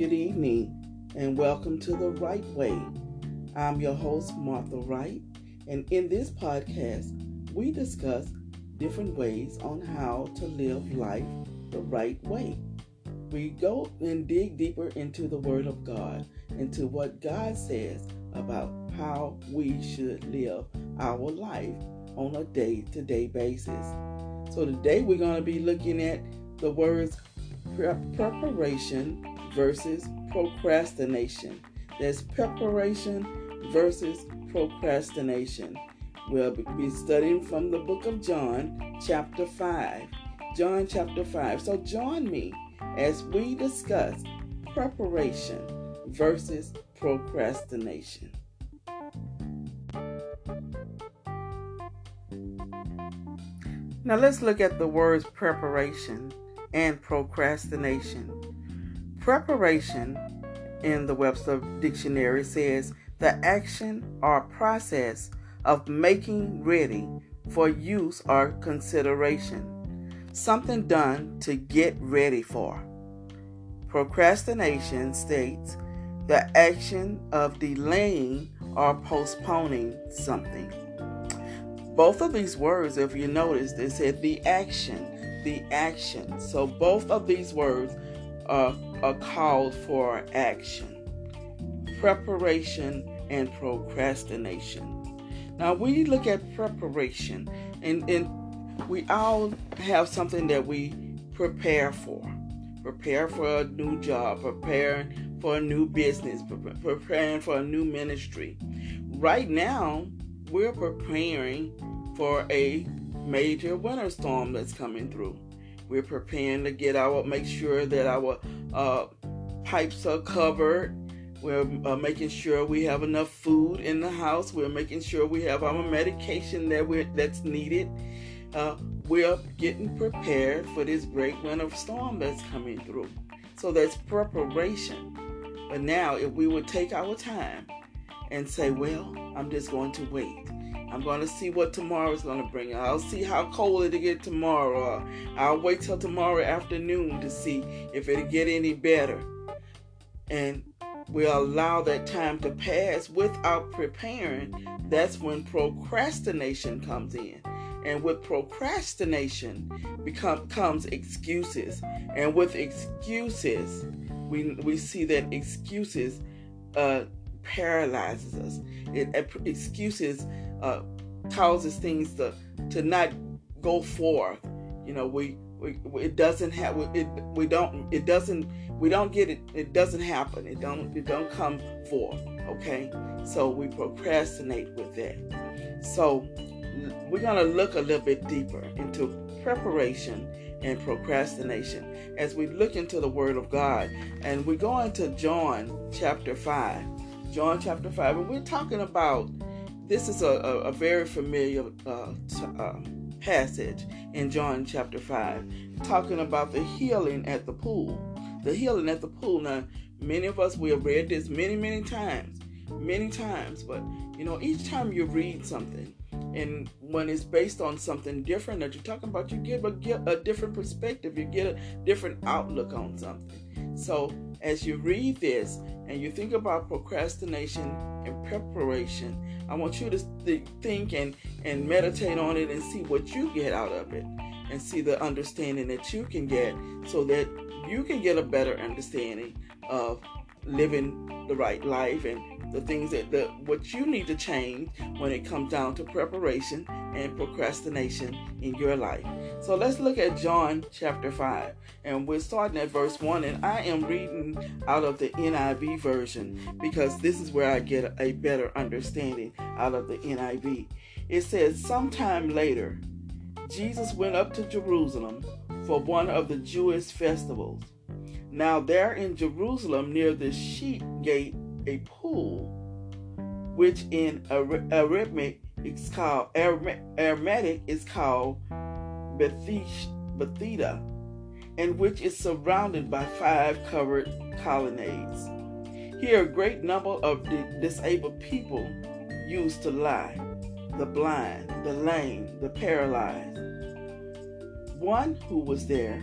good evening, and welcome to The Right Way. I'm your host, Martha Wright, and in this podcast, we discuss different ways on how to live life the right way. We go and dig deeper into the Word of God, into what God says about how we should live our life on a day to day basis. So, today we're going to be looking at the words preparation versus procrastination. There's preparation versus procrastination. We'll be studying from the book of John, chapter 5. John chapter 5. So join me as we discuss preparation versus procrastination. Now let's look at the words preparation and procrastination. Preparation in the Webster Dictionary says the action or process of making ready for use or consideration, something done to get ready for. Procrastination states the action of delaying or postponing something. Both of these words, if you notice, they said the action, the action. So both of these words are, are called for action preparation and procrastination. Now, we look at preparation, and, and we all have something that we prepare for. Prepare for a new job, preparing for a new business, preparing for a new ministry. Right now, we're preparing for a major winter storm that's coming through. We're preparing to get our, make sure that our uh, pipes are covered. We're uh, making sure we have enough food in the house. We're making sure we have our medication that we that's needed. Uh, we're getting prepared for this great winter storm that's coming through. So that's preparation. But now, if we would take our time and say, well, I'm just going to wait. I'm going to see what tomorrow is going to bring. I'll see how cold it'll get tomorrow. I'll wait till tomorrow afternoon to see if it'll get any better. And we allow that time to pass without preparing. That's when procrastination comes in. And with procrastination become, comes excuses. And with excuses, we, we see that excuses uh, paralyzes us. It, excuses uh, causes things to to not go forth. You know, we, we it doesn't have it. We don't. It doesn't. We don't get it. It doesn't happen. It don't. It don't come forth. Okay. So we procrastinate with that. So we're gonna look a little bit deeper into preparation and procrastination as we look into the Word of God. And we go into John chapter 5. John chapter 5, and we're talking about this is a, a, a very familiar uh, t- uh, passage in John chapter 5, talking about the healing at the pool. The healing at the pool. Now, many of us, we have read this many, many times, many times, but you know, each time you read something, and when it's based on something different that you're talking about, you get a, a different perspective, you get a different outlook on something. So, as you read this and you think about procrastination and preparation, I want you to think and, and meditate on it and see what you get out of it and see the understanding that you can get so that you can get a better understanding of living the right life and the things that the what you need to change when it comes down to preparation and procrastination in your life. So let's look at John chapter 5 and we're starting at verse 1 and I am reading out of the NIV version because this is where I get a better understanding out of the NIV. It says sometime later Jesus went up to Jerusalem for one of the Jewish festivals. Now there in Jerusalem near the sheep gate a pool, which in Aramaic is called Aramaic is called Bethesda, and which is surrounded by five covered colonnades. Here, a great number of disabled people used to lie the blind, the lame, the paralyzed. One who was there,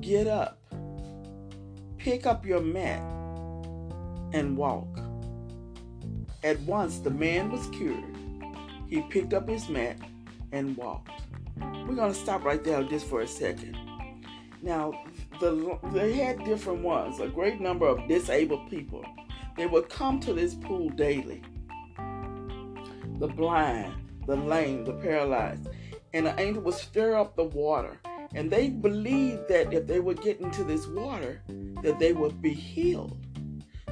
Get up, pick up your mat, and walk. At once the man was cured. He picked up his mat and walked. We're going to stop right there just for a second. Now, the, they had different ones, a great number of disabled people. They would come to this pool daily. The blind, the lame, the paralyzed. And the angel would stir up the water. And they believed that if they would get into this water, that they would be healed.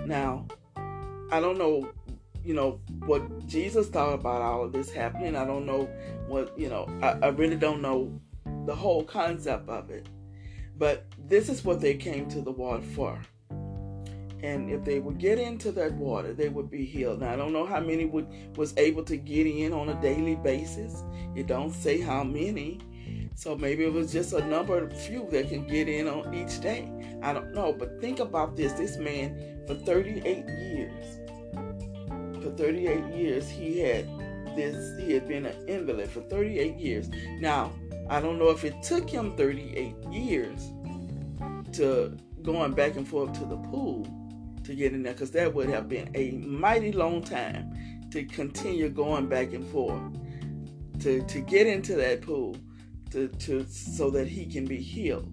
Now, I don't know, you know, what Jesus thought about all of this happening. I don't know what, you know, I, I really don't know the whole concept of it. But this is what they came to the water for. And if they would get into that water, they would be healed. Now I don't know how many would was able to get in on a daily basis. It don't say how many. So maybe it was just a number of few that can get in on each day. I don't know. But think about this. This man for 38 years. For 38 years he had this he had been an invalid for 38 years. Now, I don't know if it took him 38 years to going back and forth to the pool to get in there because that would have been a mighty long time to continue going back and forth to, to get into that pool to, to so that he can be healed.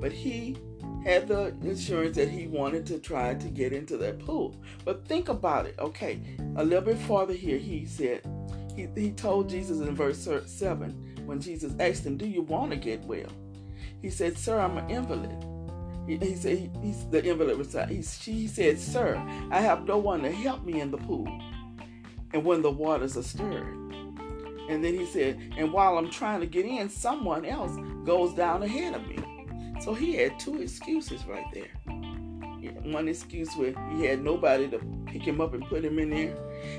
But he had the insurance that he wanted to try to get into that pool. But think about it. Okay, a little bit farther here, he said, he, he told Jesus in verse 7 when Jesus asked him, Do you want to get well? He said, Sir, I'm an invalid. He, said, he, he's the invalid reside. He, she said, Sir, I have no one to help me in the pool. And when the waters are stirred. And then he said, And while I'm trying to get in, someone else goes down ahead of me. So he had two excuses right there. One excuse where he had nobody to pick him up and put him in there.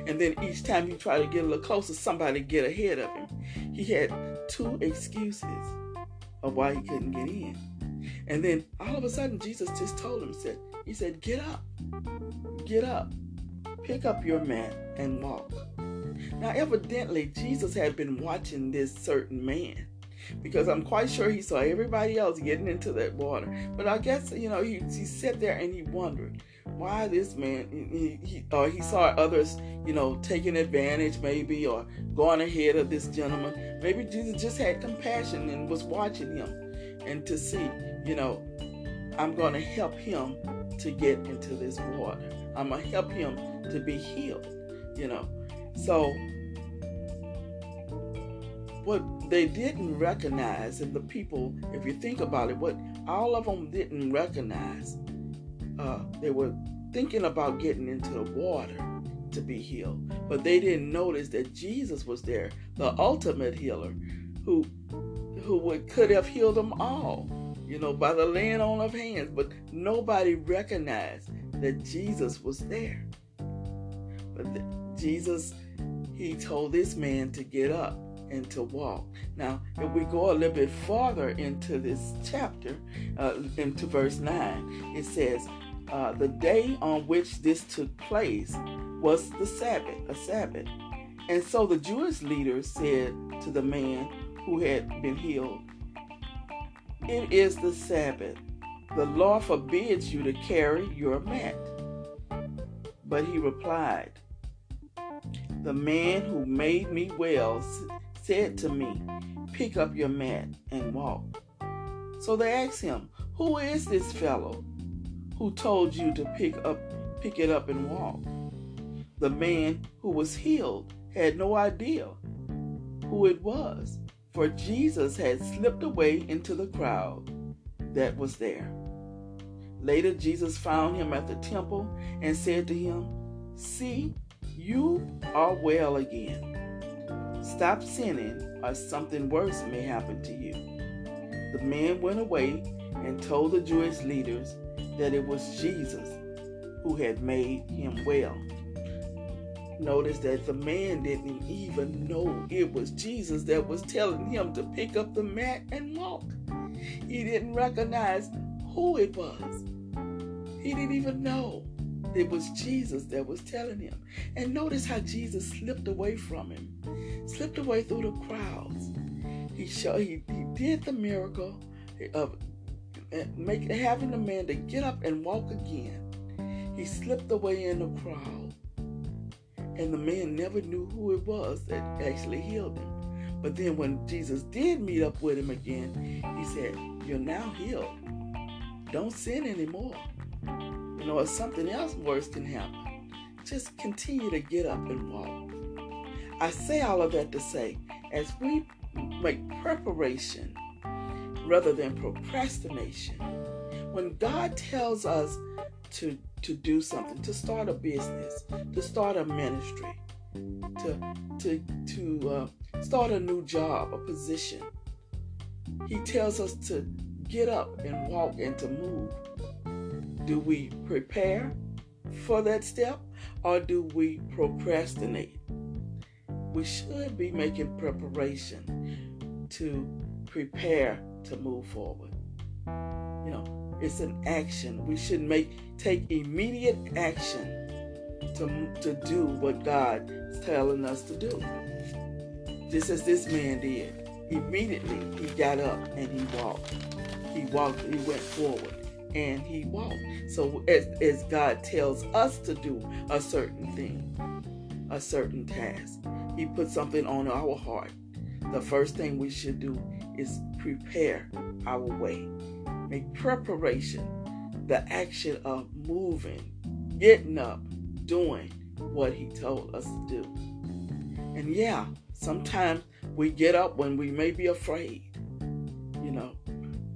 And then each time he tried to get a little closer, somebody get ahead of him. He had two excuses of why he couldn't get in. And then all of a sudden, Jesus just told him, said, He said, Get up, get up, pick up your mat and walk. Now, evidently, Jesus had been watching this certain man because I'm quite sure he saw everybody else getting into that water. But I guess, you know, he, he sat there and he wondered, why this man he, he or he saw others you know taking advantage maybe or going ahead of this gentleman. Maybe jesus just had compassion and was watching him and to see you know i'm going to help him to get into this water. I'm going to help him to be healed you know so what they didn't recognize and the people if you think about it what all of them didn't recognize uh, they were thinking about getting into the water to be healed, but they didn't notice that Jesus was there, the ultimate healer, who who would, could have healed them all, you know, by the laying on of hands. But nobody recognized that Jesus was there. But the, Jesus, he told this man to get up and to walk. Now, if we go a little bit farther into this chapter, uh, into verse 9, it says, uh, the day on which this took place was the Sabbath, a Sabbath. And so the Jewish leaders said to the man who had been healed, It is the Sabbath. The law forbids you to carry your mat. But he replied, The man who made me well said to me, Pick up your mat and walk. So they asked him, Who is this fellow? who told you to pick up pick it up and walk. The man who was healed had no idea who it was, for Jesus had slipped away into the crowd that was there. Later, Jesus found him at the temple and said to him, See, you are well again. Stop sinning, or something worse may happen to you. the man went away and told the Jewish leaders that it was Jesus who had made him well. Notice that the man didn't even know it was Jesus that was telling him to pick up the mat and walk. He didn't recognize who it was. He didn't even know it was Jesus that was telling him. And notice how Jesus slipped away from him, slipped away through the crowds. He showed he, he did the miracle of uh, make having the man to get up and walk again. He slipped away in the crowd, and the man never knew who it was that actually healed him. But then when Jesus did meet up with him again, he said, You're now healed. Don't sin anymore. You know, if something else worse can happen, just continue to get up and walk. I say all of that to say, as we make preparation rather than procrastination, when God tells us to, to do something, to start a business, to start a ministry, to, to, to uh, start a new job, a position, He tells us to get up and walk and to move do we prepare for that step or do we procrastinate? We should be making preparation to prepare to move forward. You know, it's an action. We should make take immediate action to, to do what God is telling us to do. Just as this man did. Immediately he got up and he walked. He walked, he went forward and he won't. So as, as God tells us to do a certain thing, a certain task, he puts something on our heart. The first thing we should do is prepare our way. Make preparation, the action of moving, getting up, doing what he told us to do. And yeah, sometimes we get up when we may be afraid.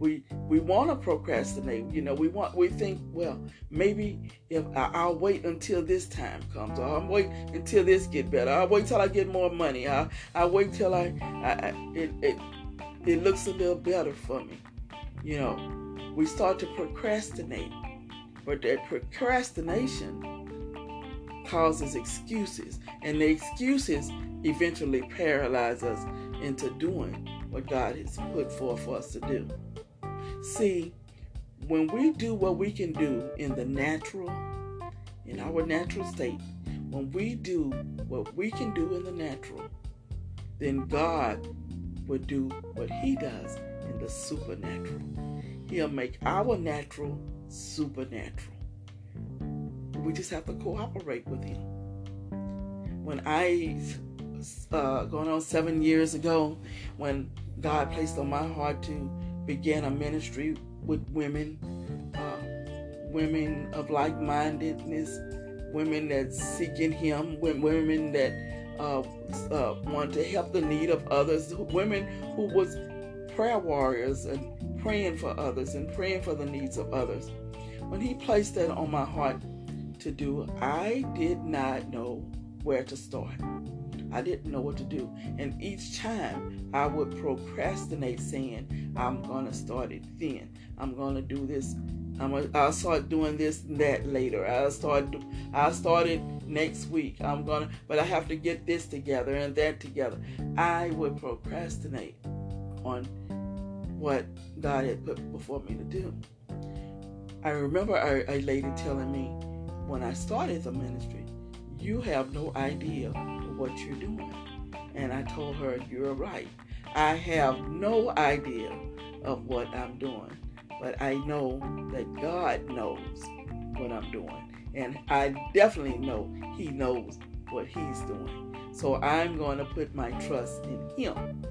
We we want to procrastinate you know we want we think well maybe if I, will wait until this time comes. Or i'll wait until this get better. I'll wait till i get more money. I'll, I'll wait till I, I, I it, it it looks a little better for me. You know we start to procrastinate but that procrastination causes excuses and the excuses eventually paralyze us into doing what god has put forth for us to do See, when we do what we can do in the natural, in our natural state, when we do what we can do in the natural, then God will do what He does in the supernatural. He'll make our natural supernatural. We just have to cooperate with Him. When I, uh, going on seven years ago, when God placed on my heart to began a ministry with women, uh, women of like mindedness, women that seeking Him, women that uh, uh, want to help the need of others, women who was prayer warriors and praying for others and praying for the needs of others. When He placed that on my heart to do, I did not know where to start. I didn't know what to do. And each time I would procrastinate saying, I'm going to start it then. I'm going to do this. I'm gonna, I'll start doing this and that later. I'll start, I'll start it next week. I'm going to, but I have to get this together and that together. I would procrastinate on what God had put before me to do. I remember a, a lady telling me when I started the ministry, you have no idea what you're doing. And I told her, You're right. I have no idea of what I'm doing, but I know that God knows what I'm doing. And I definitely know He knows what He's doing. So I'm going to put my trust in Him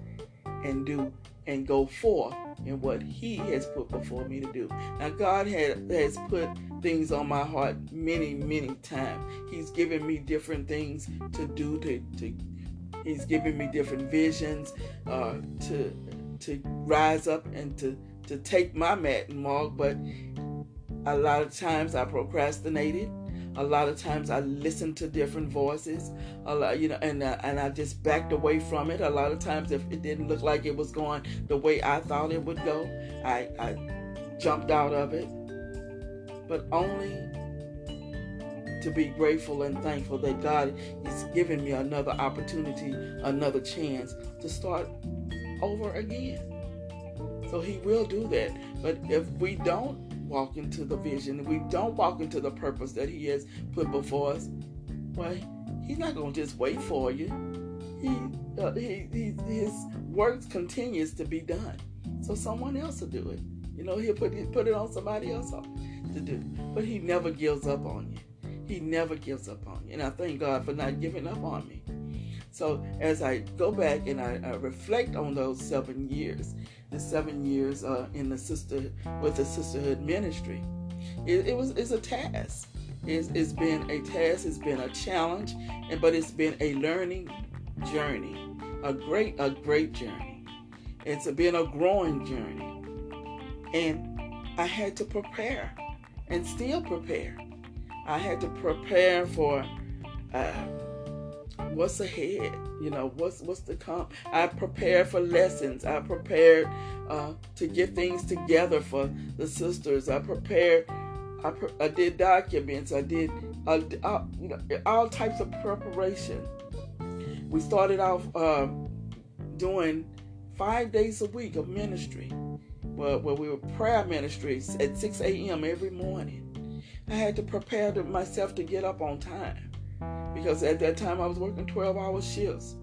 and do and go forth in what He has put before me to do. Now, God had, has put things on my heart many, many times. He's given me different things to do. To, to He's given me different visions uh, to to rise up and to to take my mat and walk. But a lot of times I procrastinated. A lot of times I listened to different voices, a lot, you know, and uh, and I just backed away from it. A lot of times, if it didn't look like it was going the way I thought it would go, I, I jumped out of it. But only to be grateful and thankful that God is giving me another opportunity, another chance to start over again. So He will do that. But if we don't walk into the vision, if we don't walk into the purpose that He has put before us, well, He's not going to just wait for you. He, uh, he, he, his work continues to be done. So someone else will do it. You know, he'll put put it on somebody else to do. But he never gives up on you. He never gives up on you. And I thank God for not giving up on me. So as I go back and I, I reflect on those seven years, seven years uh, in the sister with the sisterhood ministry, it, it was it's a task. It's, it's been a task. It's been a challenge, and but it's been a learning journey, a great a great journey. It's been a growing journey, and I had to prepare, and still prepare. I had to prepare for uh, what's ahead. You know, what's what's to come. I prepared for lessons. I prepared uh, to get things together for the sisters. I prepared. I, pre- I did documents. I did uh, uh, you know, all types of preparation. We started off um, doing five days a week of ministry, where, where we were prayer ministries at 6 a.m. every morning. I had to prepare myself to get up on time because at that time I was working 12 hour shifts.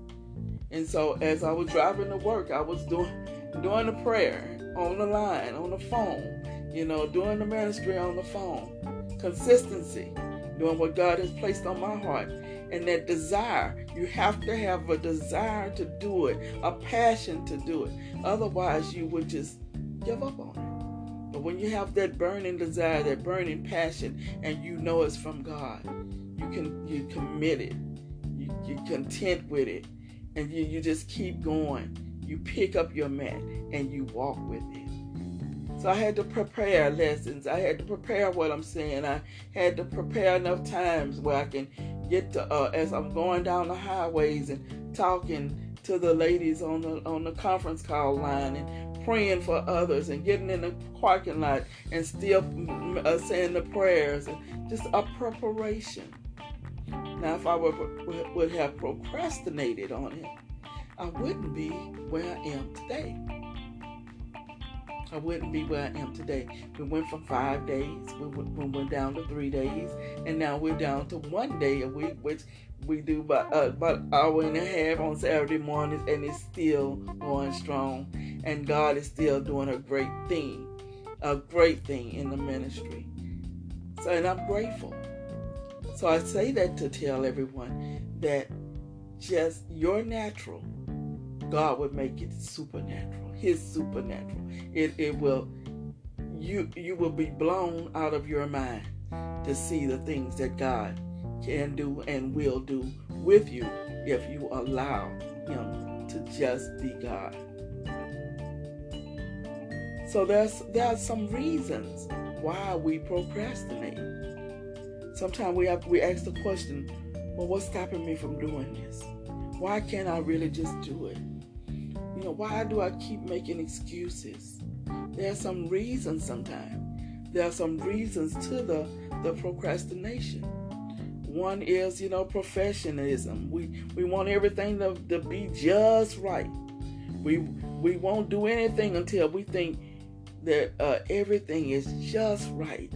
And so as I was driving to work, I was doing doing the prayer on the line, on the phone, you know, doing the ministry on the phone. Consistency, doing what God has placed on my heart. And that desire, you have to have a desire to do it, a passion to do it. Otherwise, you would just give up on it. But when you have that burning desire, that burning passion, and you know it's from God, you committed, you you content with it, and you, you just keep going. You pick up your mat and you walk with it. So I had to prepare lessons. I had to prepare what I'm saying. I had to prepare enough times where I can get to uh, as I'm going down the highways and talking to the ladies on the on the conference call line and praying for others and getting in the parking lot and still uh, saying the prayers and just a preparation. Now, if I would, would have procrastinated on it, I wouldn't be where I am today. I wouldn't be where I am today. We went from five days, we went down to three days, and now we're down to one day a week, which we do about, uh, about an hour and a half on Saturday mornings, and it's still going strong. And God is still doing a great thing, a great thing in the ministry. So, and I'm grateful. So I say that to tell everyone that just your natural, God would make it supernatural. His supernatural. It it will you you will be blown out of your mind to see the things that God can do and will do with you if you allow Him to just be God. So there's there are some reasons why we procrastinate. Sometimes we have we ask the question, well, what's stopping me from doing this? Why can't I really just do it? You know, why do I keep making excuses? There are some reasons sometimes. There are some reasons to the, the procrastination. One is, you know, professionalism. We we want everything to, to be just right. We we won't do anything until we think that uh, everything is just right.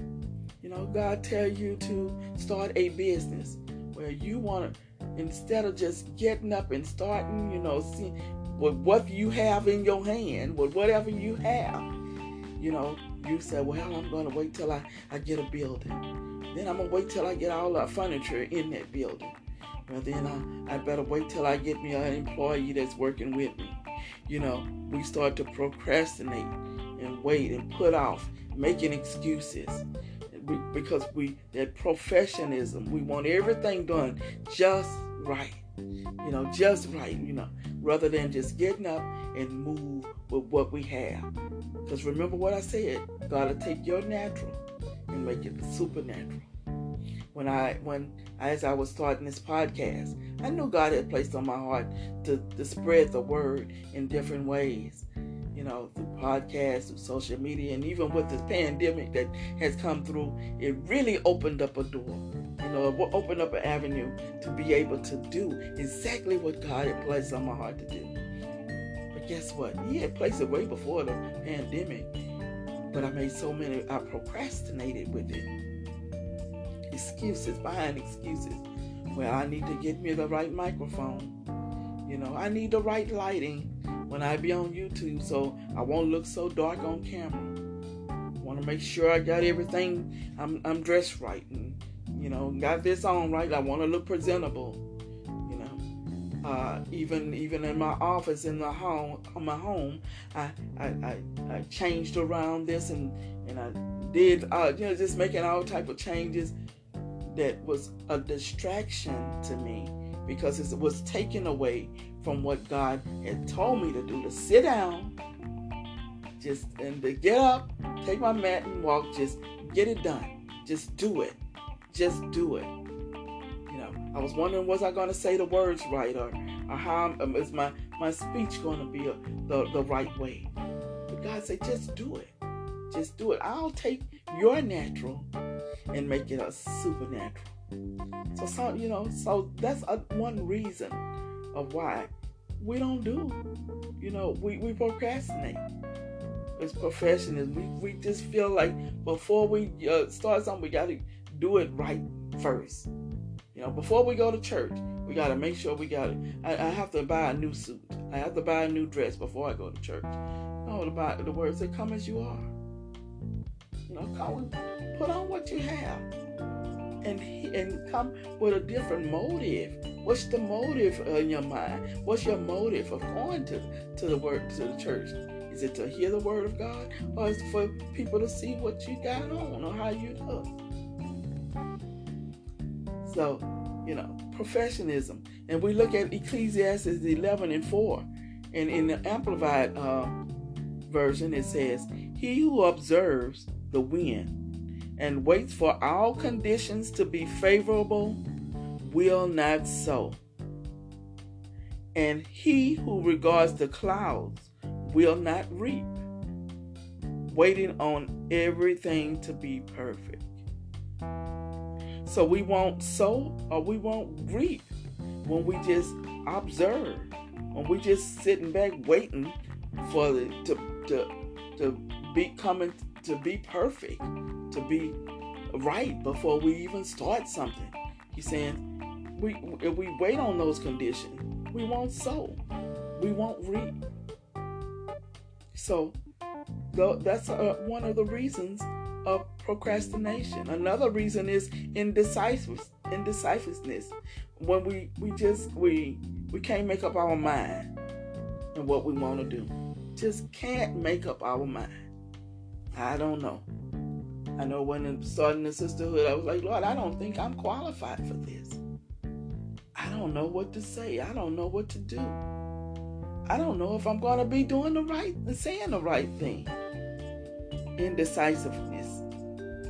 Know, God tell you to start a business where you want to instead of just getting up and starting, you know, see, with what you have in your hand, with whatever you have, you know, you say, well, I'm going to wait till I, I get a building. Then I'm gonna wait till I get all the furniture in that building. Well, then I, I better wait till I get me an employee that's working with me. You know, we start to procrastinate and wait and put off, making excuses because we that professionalism. We want everything done just right. You know, just right. You know, rather than just getting up and move with what we have. Because remember what I said, God will take your natural and make it supernatural. when I when as I was starting this podcast. I knew God had placed on my heart to, to spread the word in different ways. Know, through podcasts, through social media, and even with this pandemic that has come through, it really opened up a door. You know, it opened up an avenue to be able to do exactly what God had placed on my heart to do. But guess what? He had placed it way before the pandemic. But I made so many, I procrastinated with it excuses behind excuses. Well, I need to get me the right microphone. You know, I need the right lighting when I be on YouTube so I won't look so dark on camera. Want to make sure I got everything. I'm I'm dressed right and you know got this on right. I want to look presentable. You know, uh, even even in my office in the home on my home, I I, I, I changed around this and and I did uh, you know just making all type of changes that was a distraction to me because it was taken away from what God had told me to do to sit down, just and to get up, take my mat and walk, just get it done. Just do it. Just do it. You know, I was wondering was I going to say the words right or, or how um, is my, my speech going to be a, the, the right way? But God said, just do it. Just do it. I'll take your natural and make it a supernatural. So, so you know, so that's a, one reason of why we don't do. You know, we, we procrastinate. as professionals. We, we just feel like before we uh, start something, we got to do it right first. You know, before we go to church, we got to make sure we got it. I, have to buy a new suit. I have to buy a new dress before I go to church. No, the, the words say, "Come as you are." You know, come and put on what you have, and and come with a different motive. What's the motive in your mind? What's your motive of going to to the work to the church? Is it to hear the word of God, or is it for people to see what you got on or how you look? So, you know, professionalism, and we look at Ecclesiastes 11 and 4, and in the Amplified uh, version it says, "He who observes the wind and waits for all conditions to be favorable will not sow. And he who regards the clouds will not reap, waiting on everything to be perfect. So we won't sow or we won't reap when we just observe, when we just sitting back waiting for the to to to be coming to be perfect, to be right before we even start something. He's saying, we if we wait on those conditions, we won't sow, we won't reap. So that's uh, one of the reasons of procrastination. Another reason is indecisiveness. Indecisiveness. When we we just we we can't make up our mind and what we want to do. Just can't make up our mind. I don't know. I know when starting the sisterhood, I was like, Lord, I don't think I'm qualified for this. I don't know what to say. I don't know what to do. I don't know if I'm going to be doing the right and saying the right thing. Indecisiveness.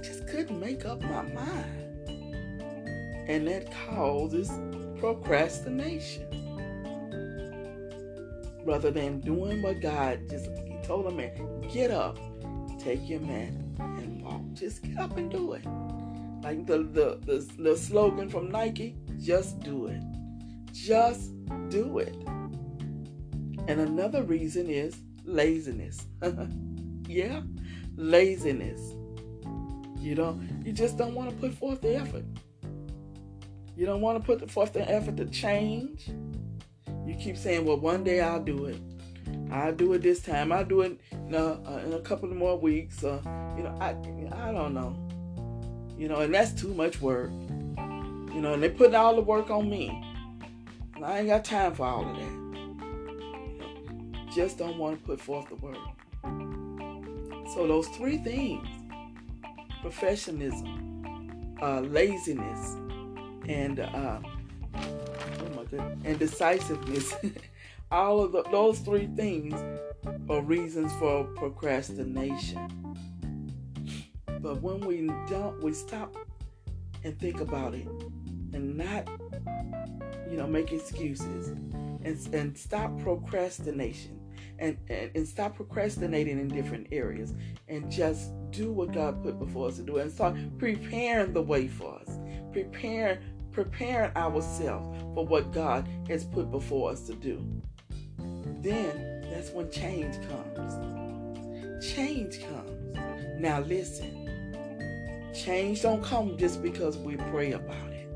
Just couldn't make up my mind. And that causes procrastination. Rather than doing what God just told him, man, get up, take your mat and walk. Just get up and do it. Like the, the, the, the slogan from Nike, just do it. Just do it. And another reason is laziness. yeah, laziness. You don't you just don't want to put forth the effort. You don't want to put forth the effort to change. You keep saying, well, one day I'll do it. I'll do it this time. I'll do it in a, uh, in a couple more weeks. Uh, you know, I I don't know. You know, and that's too much work. You know, and they put all the work on me. And I ain't got time for all of that. Just don't want to put forth the work. So those three things: professionalism, uh, laziness, and uh, oh my goodness, and decisiveness. all of the, those three things are reasons for procrastination. But when we don't, we stop and think about it and not, you know, make excuses and, and stop procrastination and, and, and stop procrastinating in different areas and just do what God put before us to do and start preparing the way for us. Prepare preparing ourselves for what God has put before us to do. Then that's when change comes. Change comes. Now listen. Change don't come just because we pray about it.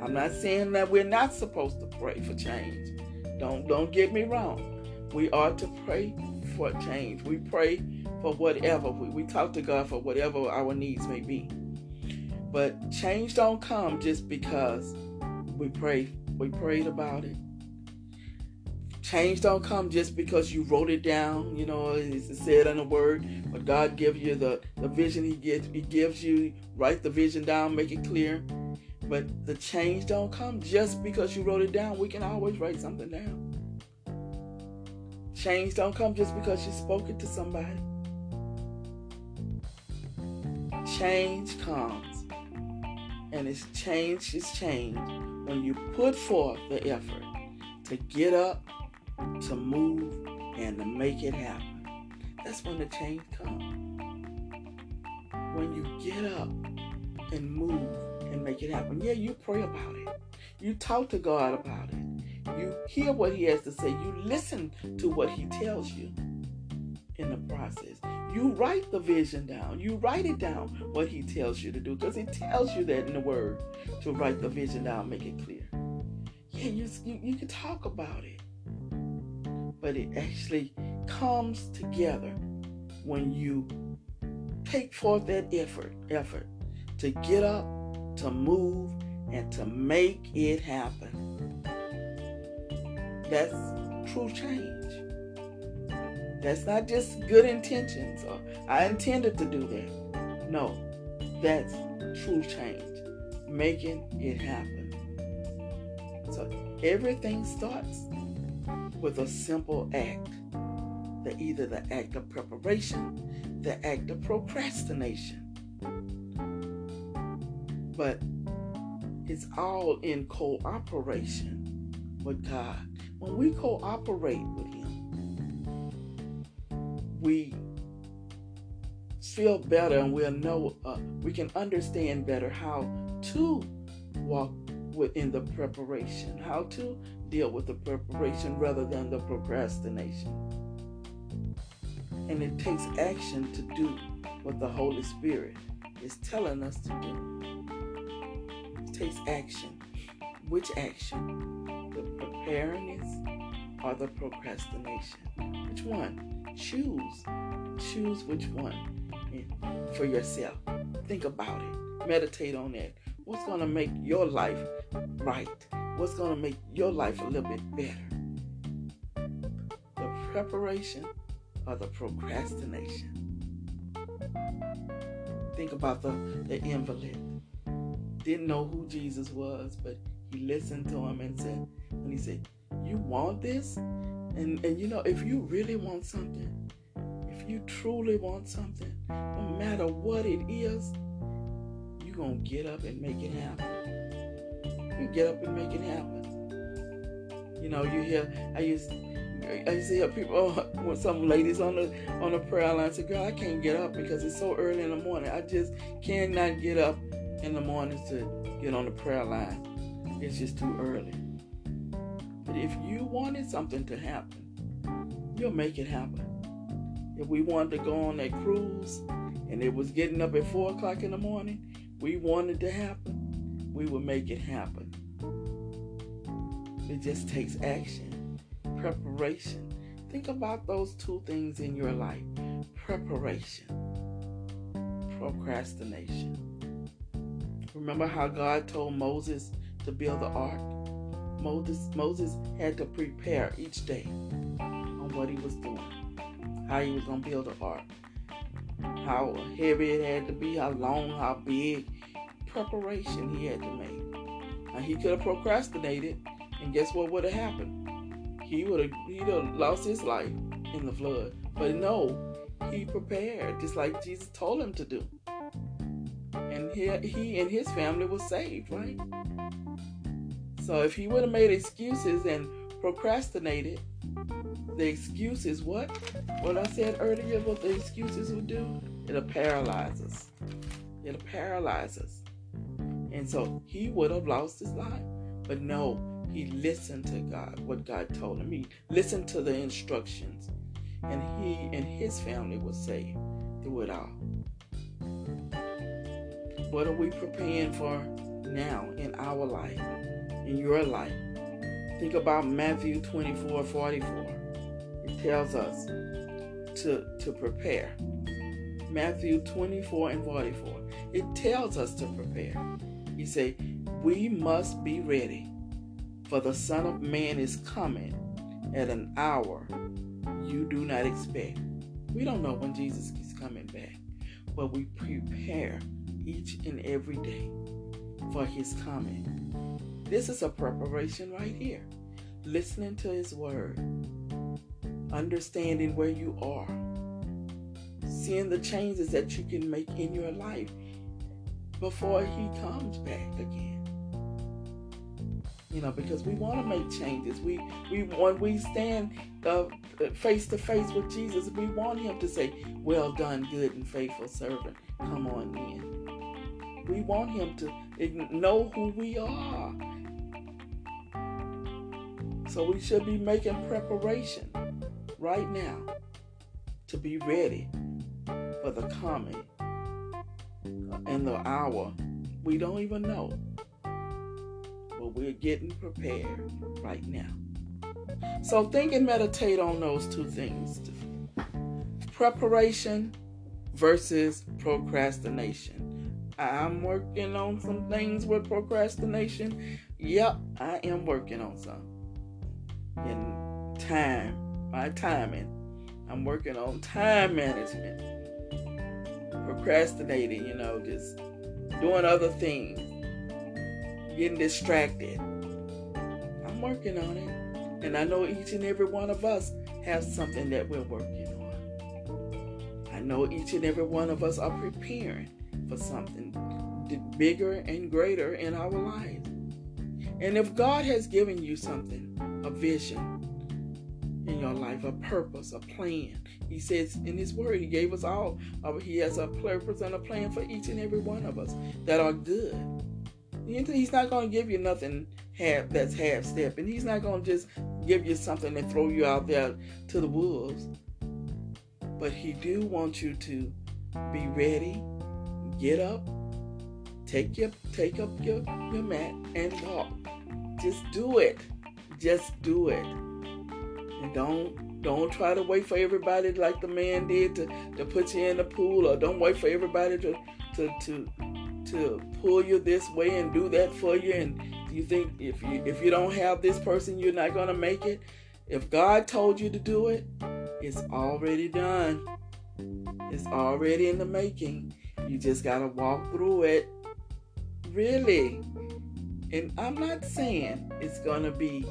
I'm not saying that we're not supposed to pray for change. Don't don't get me wrong. We are to pray for change. We pray for whatever. We, we talk to God for whatever our needs may be. But change don't come just because we pray we prayed about it. Change don't come just because you wrote it down, you know, it's said in the word, but God gives you the, the vision he gives he gives you, write the vision down, make it clear. But the change don't come just because you wrote it down. We can always write something down. Change don't come just because you spoke it to somebody. Change comes. And it's change is change when you put forth the effort to get up, to move, and to make it happen. That's when the change comes. When you get up and move and make it happen. Yeah, you pray about it. You talk to God about it. You hear what He has to say. You listen to what He tells you in the process. You write the vision down. You write it down what He tells you to do because He tells you that in the Word to write the vision down, make it clear. Yeah, you, you, you can talk about it, but it actually comes together when you take forth that effort, effort to get up, to move, and to make it happen. That's true change. That's not just good intentions or I intended to do that. No, that's true change. Making it happen. So everything starts with a simple act. The either the act of preparation, the act of procrastination. But it's all in cooperation with God. When we cooperate with Him, we feel better and we'll know, uh, we can understand better how to walk within the preparation, how to deal with the preparation rather than the procrastination. And it takes action to do what the Holy Spirit is telling us to do It takes action. Which action? The preparedness or the procrastination? Which one? Choose. Choose which one for yourself. Think about it. Meditate on that. What's going to make your life right? What's going to make your life a little bit better? The preparation or the procrastination? Think about the, the invalid didn't know who Jesus was, but he listened to him and said, and he said, You want this? And and you know, if you really want something, if you truly want something, no matter what it is, you're gonna get up and make it happen. You get up and make it happen. You know, you hear I used I used to hear people when some ladies on the on the prayer line say, Girl, I can't get up because it's so early in the morning. I just cannot get up in the morning to get on the prayer line. It's just too early. But if you wanted something to happen, you'll make it happen. If we wanted to go on that cruise and it was getting up at 4 o'clock in the morning, we wanted to happen, we would make it happen. It just takes action, preparation. Think about those two things in your life preparation, procrastination. Remember how God told Moses to build the ark? Moses, Moses had to prepare each day on what he was doing, how he was going to build the ark, how heavy it had to be, how long, how big. Preparation he had to make. Now he could have procrastinated, and guess what would have happened? He would have have lost his life in the flood. But no, he prepared, just like Jesus told him to do And he, he and his family was saved, right? So if he would have made excuses and procrastinated, the excuses what? What I said earlier, what the excuses would do? It'll paralyze us. It'll paralyze us. And so he would have lost his life. But no, he listened to God, what God told him. He listened to the instructions. And he and his family were saved through it all. What are we preparing for now in our life, in your life? Think about Matthew 24 44. It tells us to, to prepare. Matthew 24 and 44. It tells us to prepare. He said, we must be ready, for the Son of Man is coming at an hour you do not expect. We don't know when Jesus is coming back, but we prepare each and every day for his coming. This is a preparation right here. Listening to his word, understanding where you are, seeing the changes that you can make in your life before he comes back again. You know, because we want to make changes. We we when we stand uh, face to face with Jesus, we want him to say, "Well done, good and faithful servant. Come on in." We want him to know who we are. So we should be making preparation right now to be ready for the coming and the hour we don't even know. But we're getting prepared right now. So think and meditate on those two things preparation versus procrastination. I'm working on some things with procrastination. Yep, I am working on some. In time, my timing. I'm working on time management procrastinating, you know, just doing other things, getting distracted. I'm working on it. And I know each and every one of us has something that we're working on. I know each and every one of us are preparing for something bigger and greater in our lives. And if God has given you something, a vision, in your life, a purpose, a plan. He says in His Word, He gave us all. Uh, he has a purpose and a plan for each and every one of us that are good. He's not going to give you nothing half that's half step, and He's not going to just give you something and throw you out there to the wolves. But He do want you to be ready, get up, take your take up your, your mat and walk. Just do it. Just do it. Don't don't try to wait for everybody like the man did to, to put you in the pool or don't wait for everybody to to to to pull you this way and do that for you. And you think if you if you don't have this person you're not to make it? If god told you to do it it's already done. It's already in the making. You just got to walk through it. Really. And i'm not saying it's to be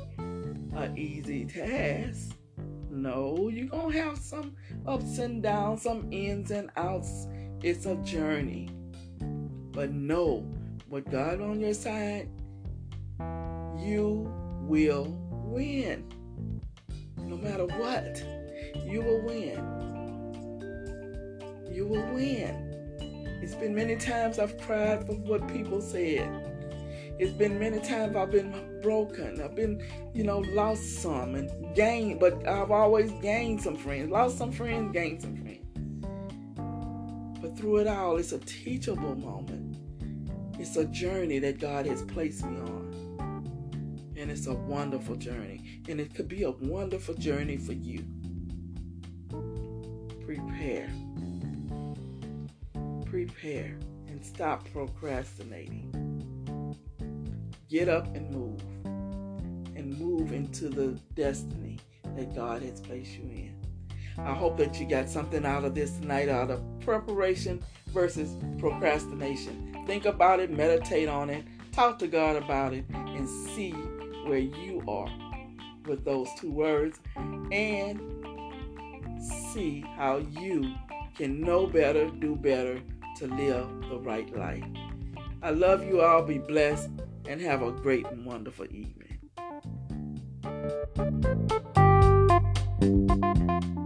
an easy task. No, you're going to have some ups and downs, some ins and outs. It's a journey. But know, with God on your side, you will win. No matter what, you will win. You will win. It's been many times I've cried for what people said. It's been many times I've been broken. I've been, you know, lost some and gained, but I've always gained some friends. Lost some friends, gained some friends. But through it all, it's a teachable moment. It's a journey that God has placed me on. And it's a wonderful journey. And it could be a wonderful journey for you. Prepare. Prepare and stop procrastinating. Get up and move. And move into the destiny that God has placed you in. I hope that you got something out of this tonight, out of preparation versus procrastination. Think about it, meditate on it, talk to God about it, and see where you are with those two words and see how you can know better, do better to live the right life. I love you all. Be blessed and have a great and wonderful evening. Thank you.